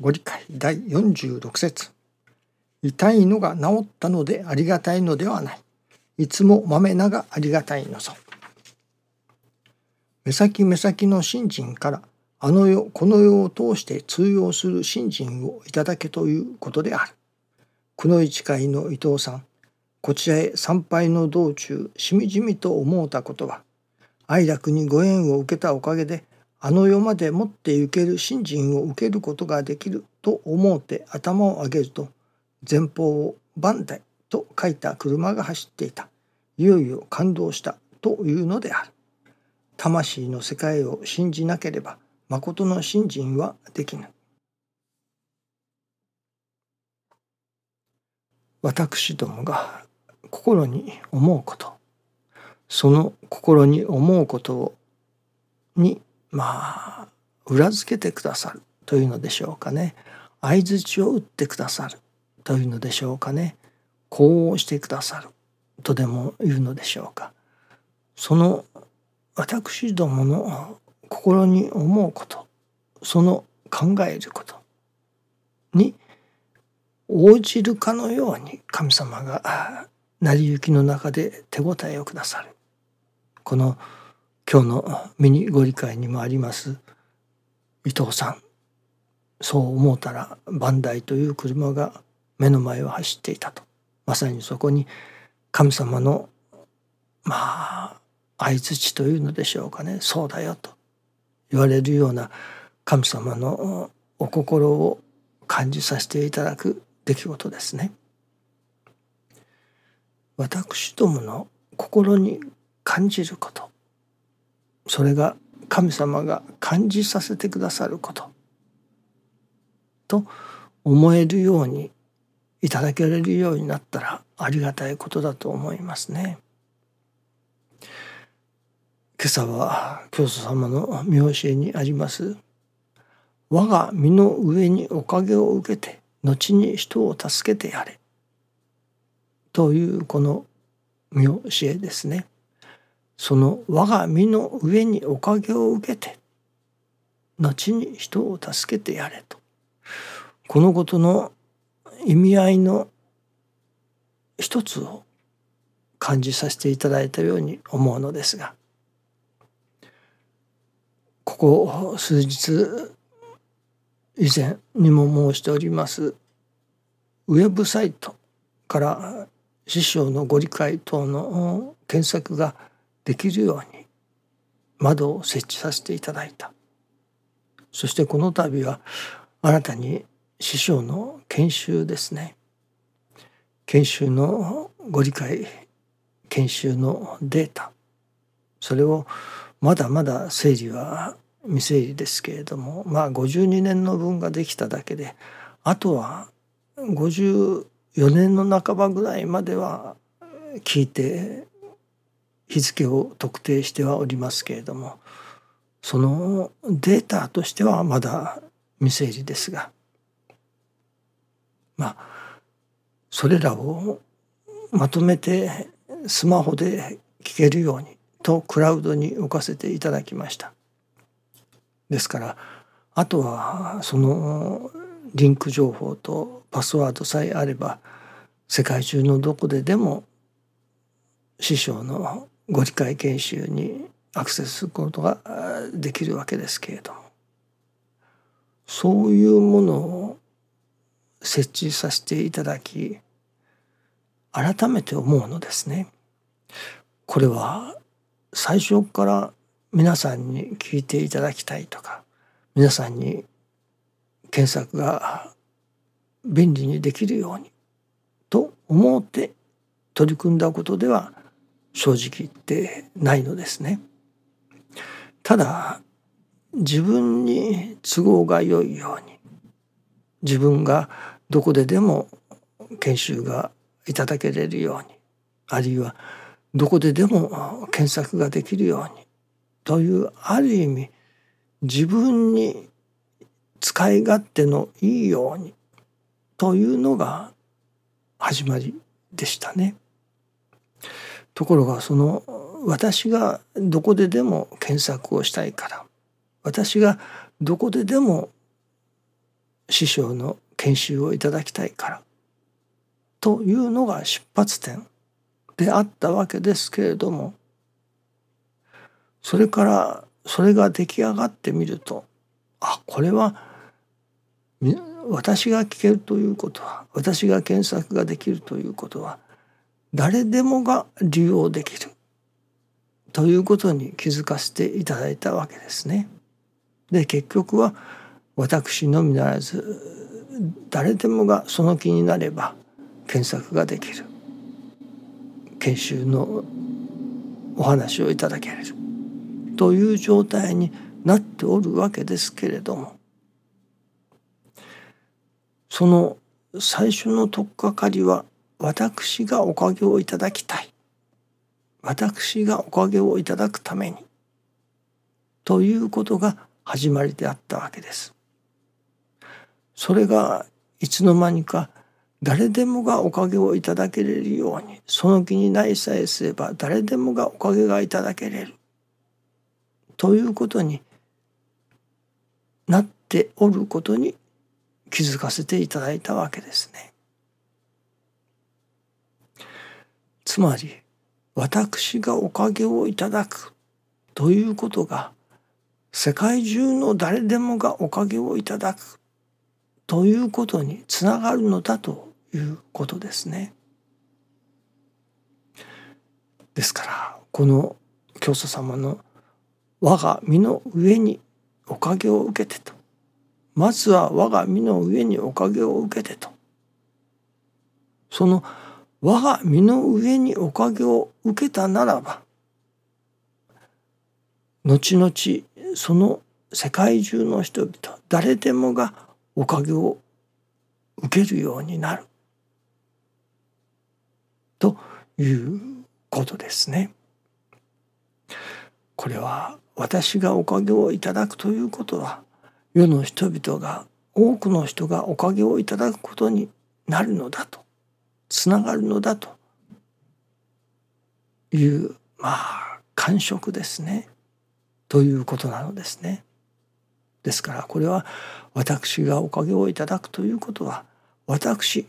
ご理解第46節痛いのが治ったのでありがたいのではない。いつも豆ながありがたいのぞ。目先目先の信心からあの世この世を通して通用する信心をいただけということである。くのいち会の伊藤さんこちらへ参拝の道中しみじみと思うたことは愛楽にご縁を受けたおかげであの世まで持って行ける信心を受けることができると思うて頭を上げると前方を万代と書いた車が走っていた。いよいよ感動したというのである。魂の世界を信じなければ誠の信心はできぬ。私どもが心に思うことその心に思うことをにまあ裏付けてくださるというのでしょうかね。相づちを打ってくださるというのでしょうかね。こうしてくださるとでも言うのでしょうか。その私どもの心に思うことその考えることに応じるかのように神様が成り行きの中で手応えをくださる。この今日のミニご理解にもあります。伊藤さんそう思うたらバンダイという車が目の前を走っていたと。まさにそこに神様のまあ相づちというのでしょうかね。そうだよと言われるような神様のお心を感じさせていただく出来事ですね。私どもの心に感じること。それが神様が感じさせてくださることと思えるようにいただけれるようになったらありがたいことだと思いますね。今朝は教祖様の見教えにあります我が身の上におかげを受けて後に人を助けてやれというこの見教えですね。その我が身の上におかげを受けて後に人を助けてやれと。このことの意味合いの一つを感じさせていただいたように思うのですがここ数日以前にも申しておりますウェブサイトから師匠のご理解等の検索ができるように窓を設置させていただいた。そしてこの度は新たに師匠の研修ですね。研修のご理解研修のデータ。それをまだまだ整理は未整理ですけれどもまあ52年の分ができただけであとは54年の半ばぐらいまでは聞いて日付を特定してはおりますけれどもそのデータとしてはまだ未整理ですがまあそれらをまとめてスマホで聞けるようにとクラウドに置かせていただきました。ですからあとはそのリンク情報とパスワードさえあれば世界中のどこででも師匠のご理解研修にアクセスすることができるわけですけれどもそういうものを設置させていただき改めて思うのですね。これは最初から皆さんに聞いていただきたいとか皆さんに検索が便利にできるようにと思って取り組んだことでは正直言ってないのですね。ただ自分に都合が良いように自分がどこででも研修がいただけれるようにあるいはどこででも検索ができるようにというある意味自分に使い勝手のいいようにというのが始まりでしたね。ところがその私がどこででも検索をしたいから私がどこででも師匠の研修をいただきたいからというのが出発点であったわけですけれどもそれからそれが出来上がってみるとあこれは私が聞けるということは私が検索ができるということは誰でもが利用できる。ということに気づかせていただいたわけですね。で結局は私のみならず誰でもがその気になれば検索ができる。研修のお話をいただける。という状態になっておるわけですけれども。その最初の取っかかりは私がおかげをいただきたい私がおかげをいただくためにということが始まりであったわけです。それがいつの間にか誰でもがおかげをいただけれるようにその気にないさえすれば誰でもがおかげがいただけれるということになっておることに気づかせていただいたわけですね。つまり私がおかげをいただく。ということが世界中の誰でもがおかげをいただく。ということにつながるのだということですね。ですからこの教祖様の「我が身の上におかげを受けて」と。まずは我が身の上におかげを受けてと。その我が身の上におかげを受けたならば後々その世界中の人々誰でもがおかげを受けるようになるということですね。これは私がおかげをいただくということは世の人々が多くの人がおかげをいただくことになるのだとつながるのだというまあ感触ですねということなのですね。ですからこれは私がおかげをいただくということは私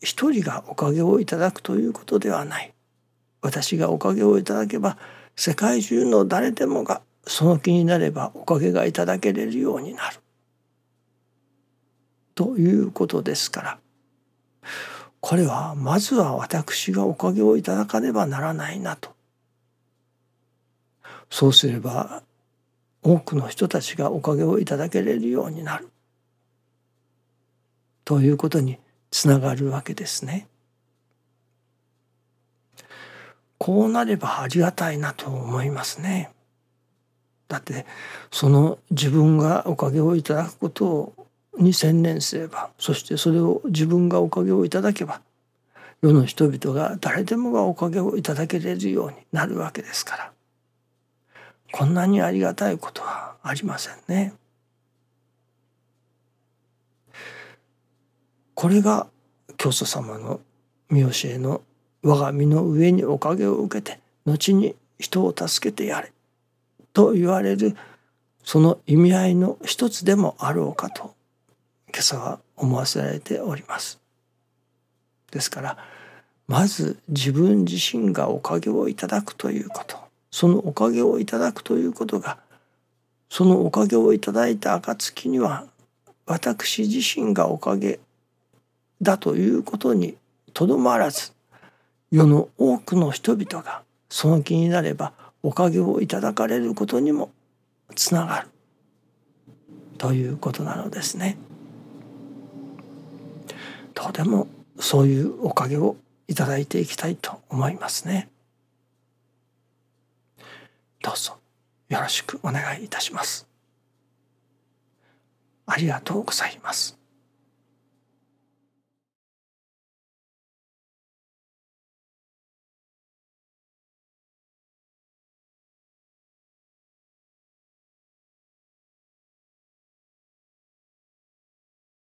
一人がおかげをいただくということではない私がおかげをいただけば世界中の誰でもがその気になればおかげがいただけれるようになる。ということですからこれはまずは私がおかげをいただかねばならないなと。そうすれば多くの人たちがおかげをいただけれるようになる。ということにつながるわけですね。こうなればありがたいなと思いますね。だってその自分がおかげをいただくことをに専念すればそしてそれを自分がおかげをいただけば世の人々が誰でもがおかげをいただけれるようになるわけですからこんなにありがたいことはありませんね。これが教祖様の見教えの我が身の上におかげを受けて後に人を助けてやれと言われるその意味合いの一つでもあろうかと今朝は思わせられております。ですからまず自分自身がおかげをいただくということそのおかげをいただくということがそのおかげをいただいた暁には私自身がおかげだということにとどまらず世の多くの人々がその気になればおかげをいただかれることにもつながるということなのですね。とでもそういうおかげをいただいていきたいと思いますね。どうぞよろしくお願いいたします。ありがとうございます。